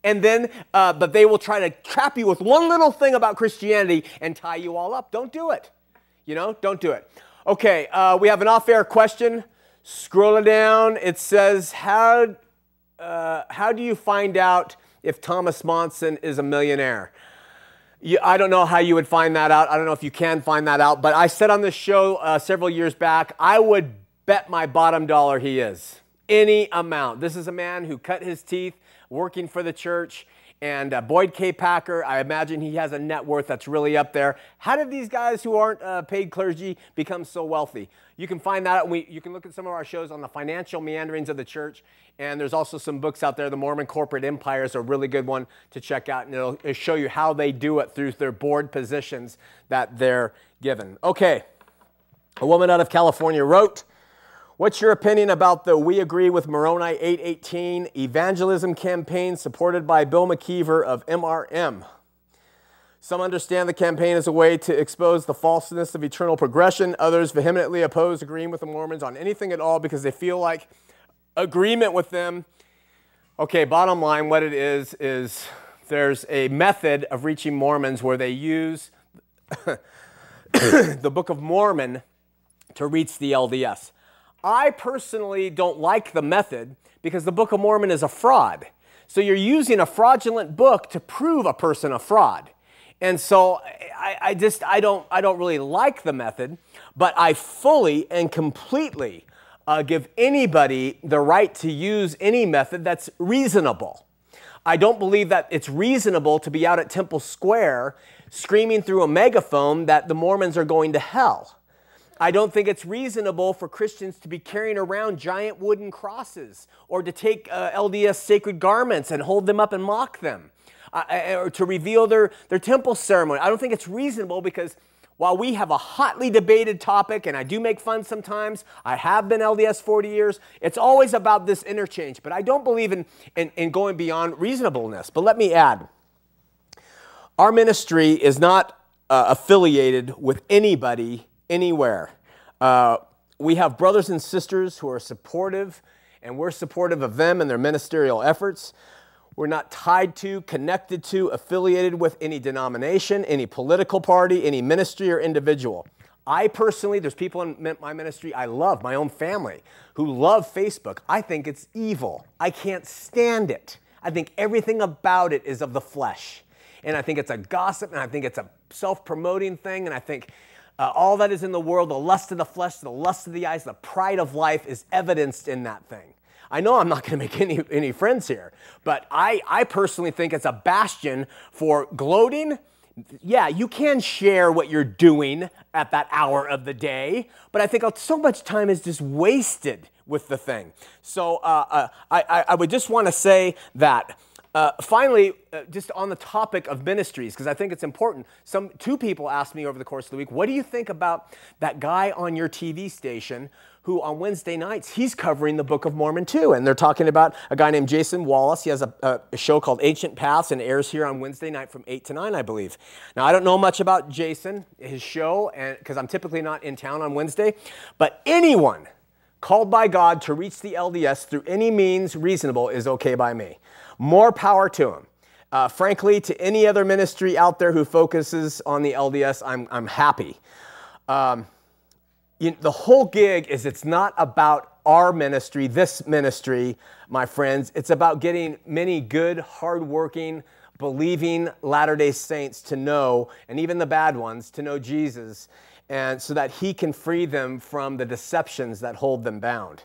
And then, uh, but they will try to trap you with one little thing about Christianity and tie you all up. Don't do it. You know, don't do it. Okay, uh, we have an off-air question. Scrolling down, it says, "How uh, how do you find out if Thomas Monson is a millionaire?" You, I don't know how you would find that out. I don't know if you can find that out. But I said on this show uh, several years back, I would bet my bottom dollar he is. Any amount. This is a man who cut his teeth working for the church. And uh, Boyd K. Packer, I imagine he has a net worth that's really up there. How did these guys who aren't uh, paid clergy become so wealthy? You can find that out. We, you can look at some of our shows on the financial meanderings of the church. And there's also some books out there. The Mormon Corporate Empire is a really good one to check out. And it'll, it'll show you how they do it through their board positions that they're given. Okay. A woman out of California wrote, What's your opinion about the We Agree with Moroni 818 evangelism campaign supported by Bill McKeever of MRM? Some understand the campaign as a way to expose the falseness of eternal progression. Others vehemently oppose agreeing with the Mormons on anything at all because they feel like agreement with them. Okay, bottom line, what it is, is there's a method of reaching Mormons where they use the Book of Mormon to reach the LDS. I personally don't like the method because the Book of Mormon is a fraud. So you're using a fraudulent book to prove a person a fraud. And so I, I just I don't I don't really like the method, but I fully and completely uh, give anybody the right to use any method that's reasonable. I don't believe that it's reasonable to be out at Temple Square screaming through a megaphone that the Mormons are going to hell. I don't think it's reasonable for Christians to be carrying around giant wooden crosses or to take uh, LDS sacred garments and hold them up and mock them uh, or to reveal their, their temple ceremony. I don't think it's reasonable because while we have a hotly debated topic, and I do make fun sometimes, I have been LDS 40 years, it's always about this interchange. But I don't believe in, in, in going beyond reasonableness. But let me add our ministry is not uh, affiliated with anybody anywhere. Uh, we have brothers and sisters who are supportive, and we're supportive of them and their ministerial efforts. We're not tied to, connected to, affiliated with any denomination, any political party, any ministry or individual. I personally, there's people in my ministry I love, my own family, who love Facebook. I think it's evil. I can't stand it. I think everything about it is of the flesh. And I think it's a gossip, and I think it's a self promoting thing, and I think uh, all that is in the world, the lust of the flesh, the lust of the eyes, the pride of life is evidenced in that thing. I know I'm not going to make any, any friends here, but I, I personally think it's a bastion for gloating. Yeah, you can share what you're doing at that hour of the day, but I think so much time is just wasted with the thing. So uh, uh, I, I, I would just want to say that. Uh, finally, uh, just on the topic of ministries, because I think it's important. Some two people asked me over the course of the week, "What do you think about that guy on your TV station who on Wednesday nights he's covering the Book of Mormon too?" And they're talking about a guy named Jason Wallace. He has a, a, a show called Ancient Paths and airs here on Wednesday night from eight to nine, I believe. Now I don't know much about Jason, his show, and because I'm typically not in town on Wednesday, but anyone called by God to reach the LDS through any means reasonable is okay by me. More power to them. Uh, frankly, to any other ministry out there who focuses on the LDS, I'm, I'm happy. Um, you the whole gig is it's not about our ministry, this ministry, my friends. It's about getting many good, hardworking, believing Latter day Saints to know, and even the bad ones, to know Jesus, and so that He can free them from the deceptions that hold them bound.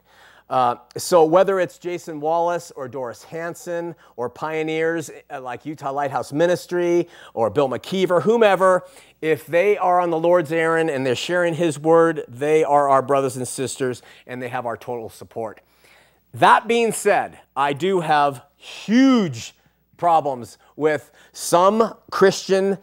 Uh, so whether it's Jason Wallace or Doris Hanson or pioneers uh, like Utah Lighthouse Ministry or Bill McKeever, whomever, if they are on the Lord's errand and they're sharing His word, they are our brothers and sisters and they have our total support. That being said, I do have huge problems with some Christian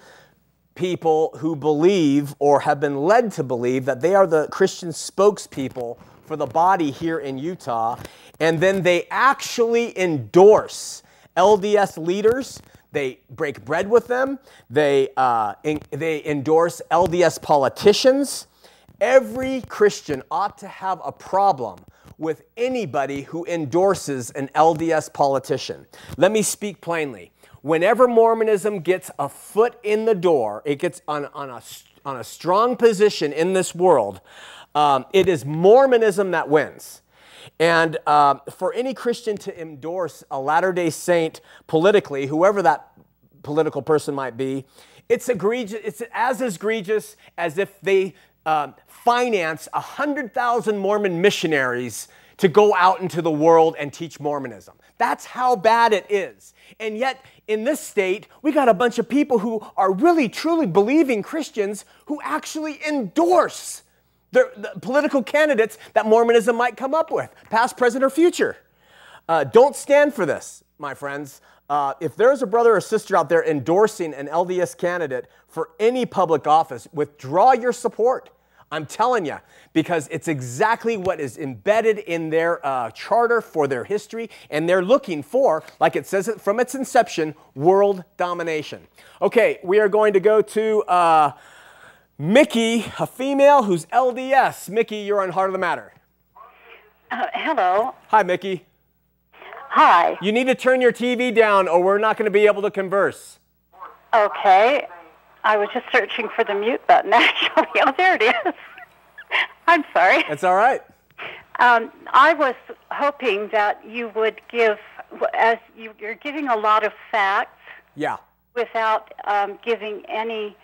people who believe or have been led to believe that they are the Christian spokespeople for the body here in Utah, and then they actually endorse LDS leaders. They break bread with them. They, uh, en- they endorse LDS politicians. Every Christian ought to have a problem with anybody who endorses an LDS politician. Let me speak plainly. Whenever Mormonism gets a foot in the door, it gets on, on, a, on a strong position in this world, um, it is Mormonism that wins. And uh, for any Christian to endorse a Latter day Saint politically, whoever that political person might be, it's, egregious, it's as egregious as if they uh, finance 100,000 Mormon missionaries to go out into the world and teach Mormonism. That's how bad it is. And yet, in this state, we got a bunch of people who are really, truly believing Christians who actually endorse the, political candidates that Mormonism might come up with, past, present, or future. Uh, don't stand for this, my friends. Uh, if there's a brother or sister out there endorsing an LDS candidate for any public office, withdraw your support. I'm telling you, because it's exactly what is embedded in their uh, charter for their history, and they're looking for, like it says from its inception, world domination. Okay, we are going to go to uh, Mickey, a female who's LDS. Mickey, you're on Heart of the Matter. Uh, hello. Hi, Mickey. Hi. You need to turn your TV down, or we're not going to be able to converse. Okay. I was just searching for the mute button, actually. Oh, there it is. I'm sorry. It's all right. Um, I was hoping that you would give, as you, you're giving a lot of facts Yeah. without um, giving any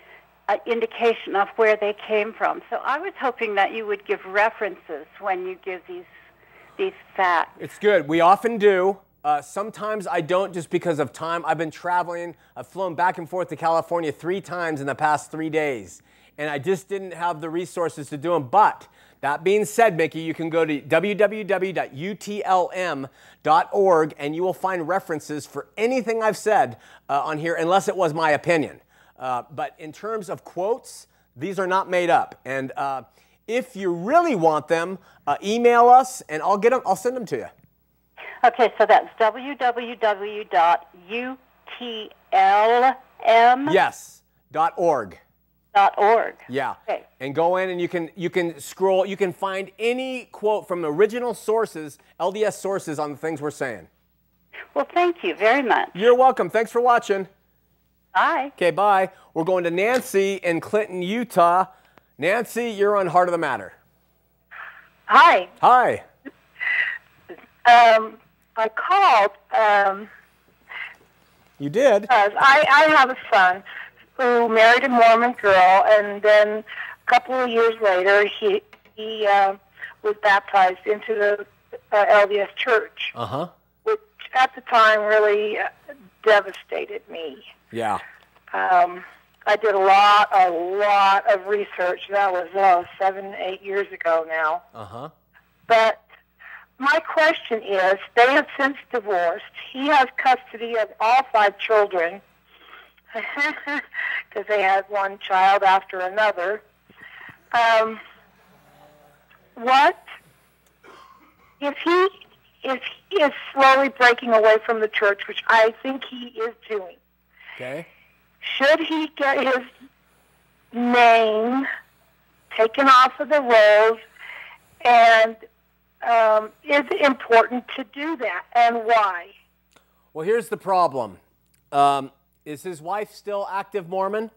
indication of where they came from. So I was hoping that you would give references when you give these these facts. It's good. We often do. Uh, sometimes I don't just because of time. I've been traveling. I've flown back and forth to California three times in the past three days, and I just didn't have the resources to do them. But that being said, Mickey, you can go to www.utlm.org and you will find references for anything I've said uh, on here, unless it was my opinion. Uh, but in terms of quotes, these are not made up. And uh, if you really want them, uh, email us and I'll get them. I'll send them to you. Okay, so that's www.utlm.org. Yes. Dot org. Dot org. Yeah. Okay. And go in and you can you can scroll. You can find any quote from original sources, LDS sources, on the things we're saying. Well, thank you very much. You're welcome. Thanks for watching. Bye. Okay, bye. We're going to Nancy in Clinton, Utah. Nancy, you're on Heart of the Matter. Hi. Hi. Um, I called. Um, You did? because I, I have a son who married a Mormon girl, and then a couple of years later, he he uh, was baptized into the uh, LDS Church, Uh huh. which at the time really uh, devastated me. Yeah. Um, I did a lot, a lot of research. That was uh, seven, eight years ago now. Uh huh. But my question is, they have since divorced. He has custody of all five children because they had one child after another. Um, what if he if he is slowly breaking away from the church, which I think he is doing? Okay. Should he get his name taken off of the rolls? And um, is it important to do that? And why? Well, here's the problem. Um, is his wife still active Mormon?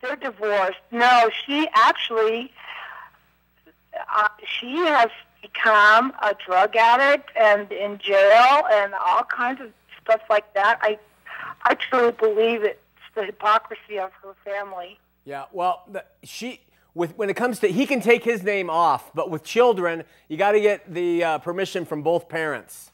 They're divorced. No, she actually, uh, she has become a drug addict and in jail and all kinds of stuff like that. I, I truly believe it's the hypocrisy of her family. Yeah. Well, the, she with when it comes to he can take his name off, but with children, you got to get the uh, permission from both parents.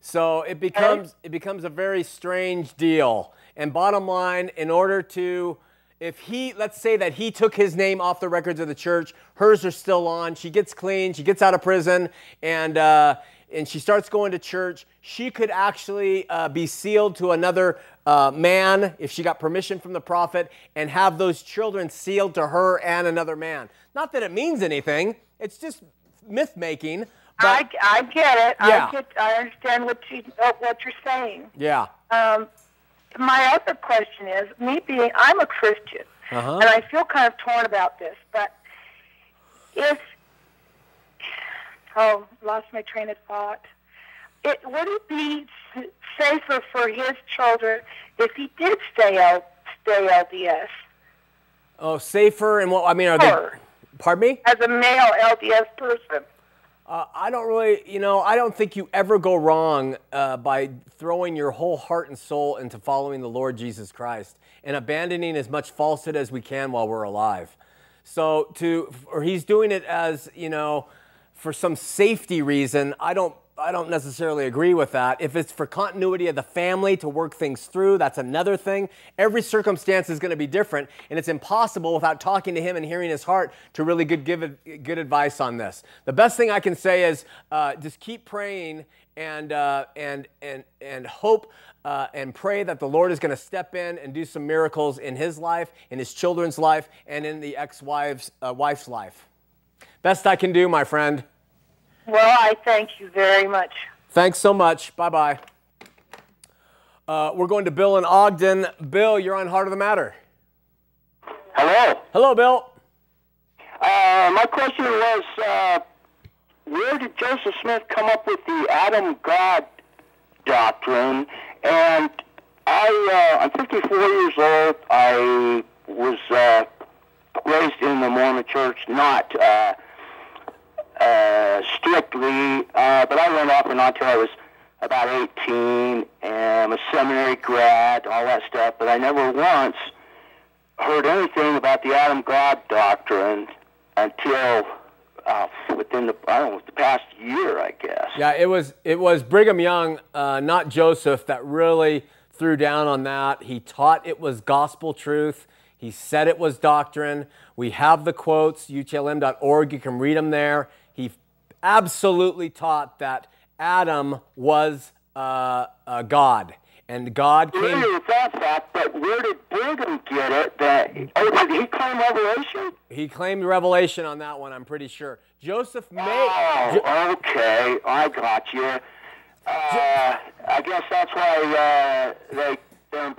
So it becomes it becomes a very strange deal. And bottom line, in order to if he let's say that he took his name off the records of the church, hers are still on. She gets clean, she gets out of prison, and uh, and she starts going to church. She could actually uh, be sealed to another uh, man if she got permission from the prophet, and have those children sealed to her and another man. Not that it means anything. It's just myth making. I, I get it. Yeah. I get. I understand what you uh, what you're saying. Yeah. Um, my other question is, me being, I'm a Christian, Uh-huh. and I feel kind of torn about this. But if, oh, lost my train of thought. It would it be safer for his children if he did stay out, stay LDS Oh, safer and what? I mean, are they? Pardon me? as a male LDS person? Uh, I don't really, you know, I don't think you ever go wrong uh, by throwing your whole heart and soul into following the Lord Jesus Christ and abandoning as much falsehood as we can while we're alive. So to, or he's doing it as, you know, for some safety reason. I don't, I don't necessarily agree with that. If it's for continuity of the family to work things through, that's another thing. Every circumstance is going to be different, and it's impossible without talking to him and hearing his heart to really good give good advice on this. The best thing I can say is uh, just keep praying and uh, and and and hope. Uh, and pray that the Lord is going to step in and do some miracles in his life, in his children's life, and in the ex-wife's uh, wife's life. Best I can do, my friend. Well, I thank you very much. Thanks so much. Bye bye. Uh, we're going to Bill in Ogden. Bill, you're on Heart of the Matter. Hello. Hello, Bill. Uh, my question was, uh, where did Joseph Smith come up with the Adam God doctrine? And I, uh, I'm 54 years old. I was uh, raised in the Mormon Church, not uh, strictly, uh, but I went off and on until I was about 18, and I'm a seminary grad, all that stuff. But I never once heard anything about the Adam God doctrine until uh, within the I don't know the past year, I guess. Yeah, it was it was Brigham Young, uh, not Joseph, that really threw down on that. He taught it was gospel truth. He said it was doctrine. We have the quotes, utlm.org. You can read them there. Absolutely taught that Adam was uh, uh, God, and God came. thought that but where did Brigham get it? That oh, did he claim revelation? He claimed revelation on that one. I'm pretty sure. Joseph may. Oh, okay, I got you. Uh, I guess that's why uh, they they're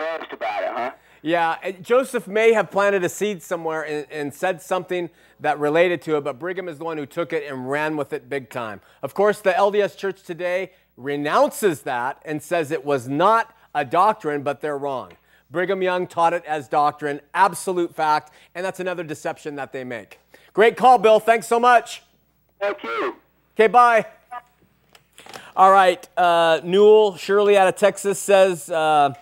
Yeah, Joseph may have planted a seed somewhere and, and said something that related to it, but Brigham is the one who took it and ran with it big time. Of course, the LDS Church today renounces that and says it was not a doctrine, but they're wrong. Brigham Young taught it as doctrine, absolute fact, and that's another deception that they make. Great call, Bill. Thanks so much. Thank you. Okay, bye. All right, uh, Newell Shirley out of Texas says, uh,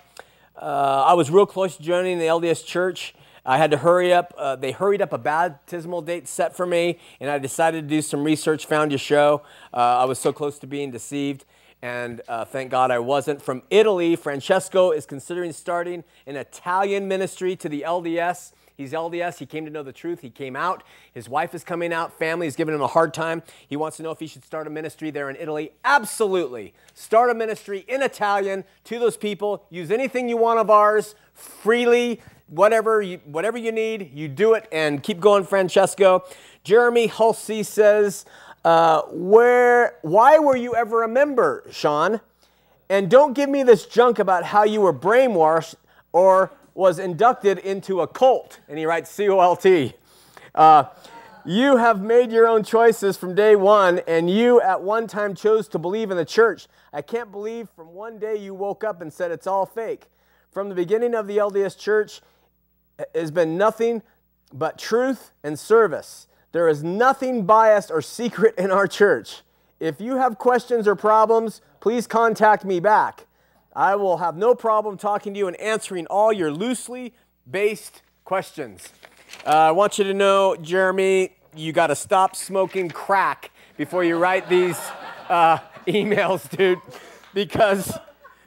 uh, I was real close to joining the LDS church. I had to hurry up. Uh, they hurried up a baptismal date set for me, and I decided to do some research, found your show. Uh, I was so close to being deceived, and uh, thank God I wasn't. From Italy, Francesco is considering starting an Italian ministry to the LDS. He's LDS. He came to know the truth. He came out. His wife is coming out. Family is giving him a hard time. He wants to know if he should start a ministry there in Italy. Absolutely. Start a ministry in Italian to those people. Use anything you want of ours freely. Whatever you, whatever you need, you do it and keep going, Francesco. Jeremy Hulsey says, uh, where, why were you ever a member, Shawn? And don't give me this junk about how you were brainwashed or was inducted into a cult. And he writes C O L T. Uh, you have made your own choices from day one, and you at one time chose to believe in the church. I can't believe from one day you woke up and said it's all fake. From the beginning of the LDS church has been nothing but truth and service. There is nothing biased or secret in our church. If you have questions or problems, please contact me back. I will have no problem talking to you and answering all your loosely based questions. Uh, I want you to know, Jeremy, you got to stop smoking crack before you write these uh, emails, dude, because,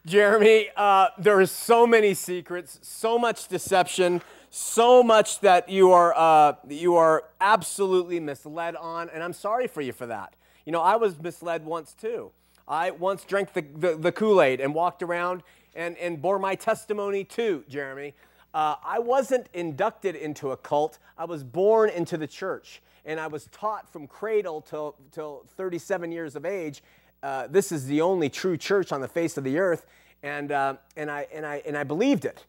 Jeremy, uh, there is so many secrets, so much deception, so much that you are, uh, you are absolutely misled on, and I'm sorry for you for that. You know, I was misled once too. I once drank the, the, the Kool Aid and walked around and, and bore my testimony too, Jeremy. Uh, I wasn't inducted into a cult, I was born into the church. And I was taught from cradle till, till 37 years of age uh, this is the only true church on the face of the earth. And, uh, and, I, and, I, and I believed it.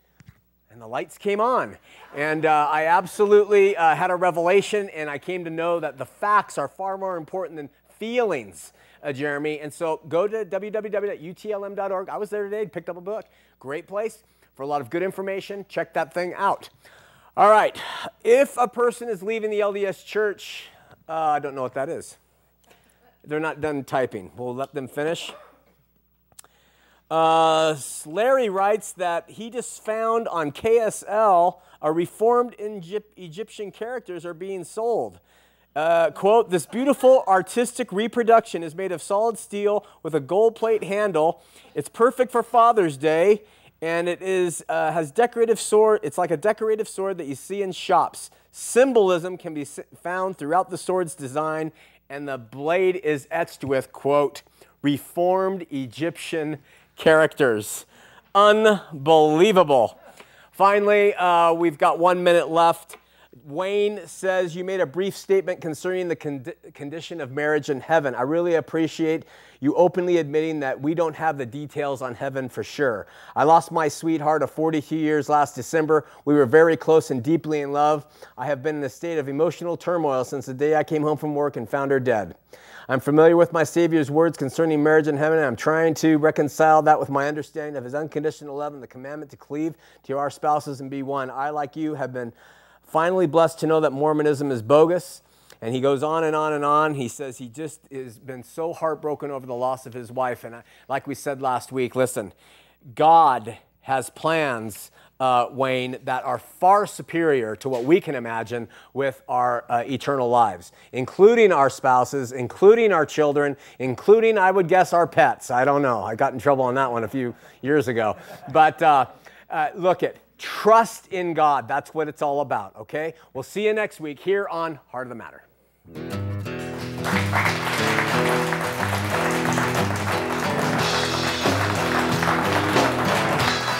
And the lights came on. And uh, I absolutely uh, had a revelation, and I came to know that the facts are far more important than feelings uh, Jeremy. And so go to www.utlm.org. I was there today, picked up a book. Great place for a lot of good information. Check that thing out. All right. If a person is leaving the LDS church, uh, I don't know what that is. They're not done typing. We'll let them finish. Uh, Larry writes that he just found on KSL a reformed Egyptian characters are being sold. Uh, quote, this beautiful artistic reproduction is made of solid steel with a gold plate handle. It's perfect for Father's Day, and it is, uh, has decorative sword. It's like a decorative sword that you see in shops. Symbolism can be found throughout the sword's design, and the blade is etched with, quote, reformed Egyptian characters. Unbelievable. Finally, uh, we've got one minute left. Wayne says you made a brief statement concerning the con- condition of marriage in heaven. I really appreciate you openly admitting that we don't have the details on heaven for sure. I lost my sweetheart of 42 years last December. We were very close and deeply in love. I have been in a state of emotional turmoil since the day I came home from work and found her dead. I'm familiar with my Savior's words concerning marriage in heaven, and I'm trying to reconcile that with my understanding of his unconditional love and the commandment to cleave to our spouses and be one. I, like you, have been finally blessed to know that Mormonism is bogus. And he goes on and on and on. He says he just has been so heartbroken over the loss of his wife. And I, like we said last week, listen, God has plans, uh, Wayne, that are far superior to what we can imagine with our uh, eternal lives, including our spouses, including our children, including, I would guess, our pets. I don't know. I got in trouble on that one a few years ago. But uh, uh look at Trust in God. That's what it's all about, okay? We'll see you next week here on Heart of the Matter.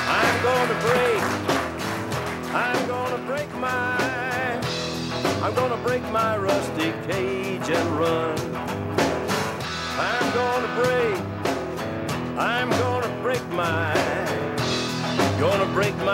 I'm gonna break, I'm gonna break my, I'm gonna break my rusty cage and run. I'm gonna break, I'm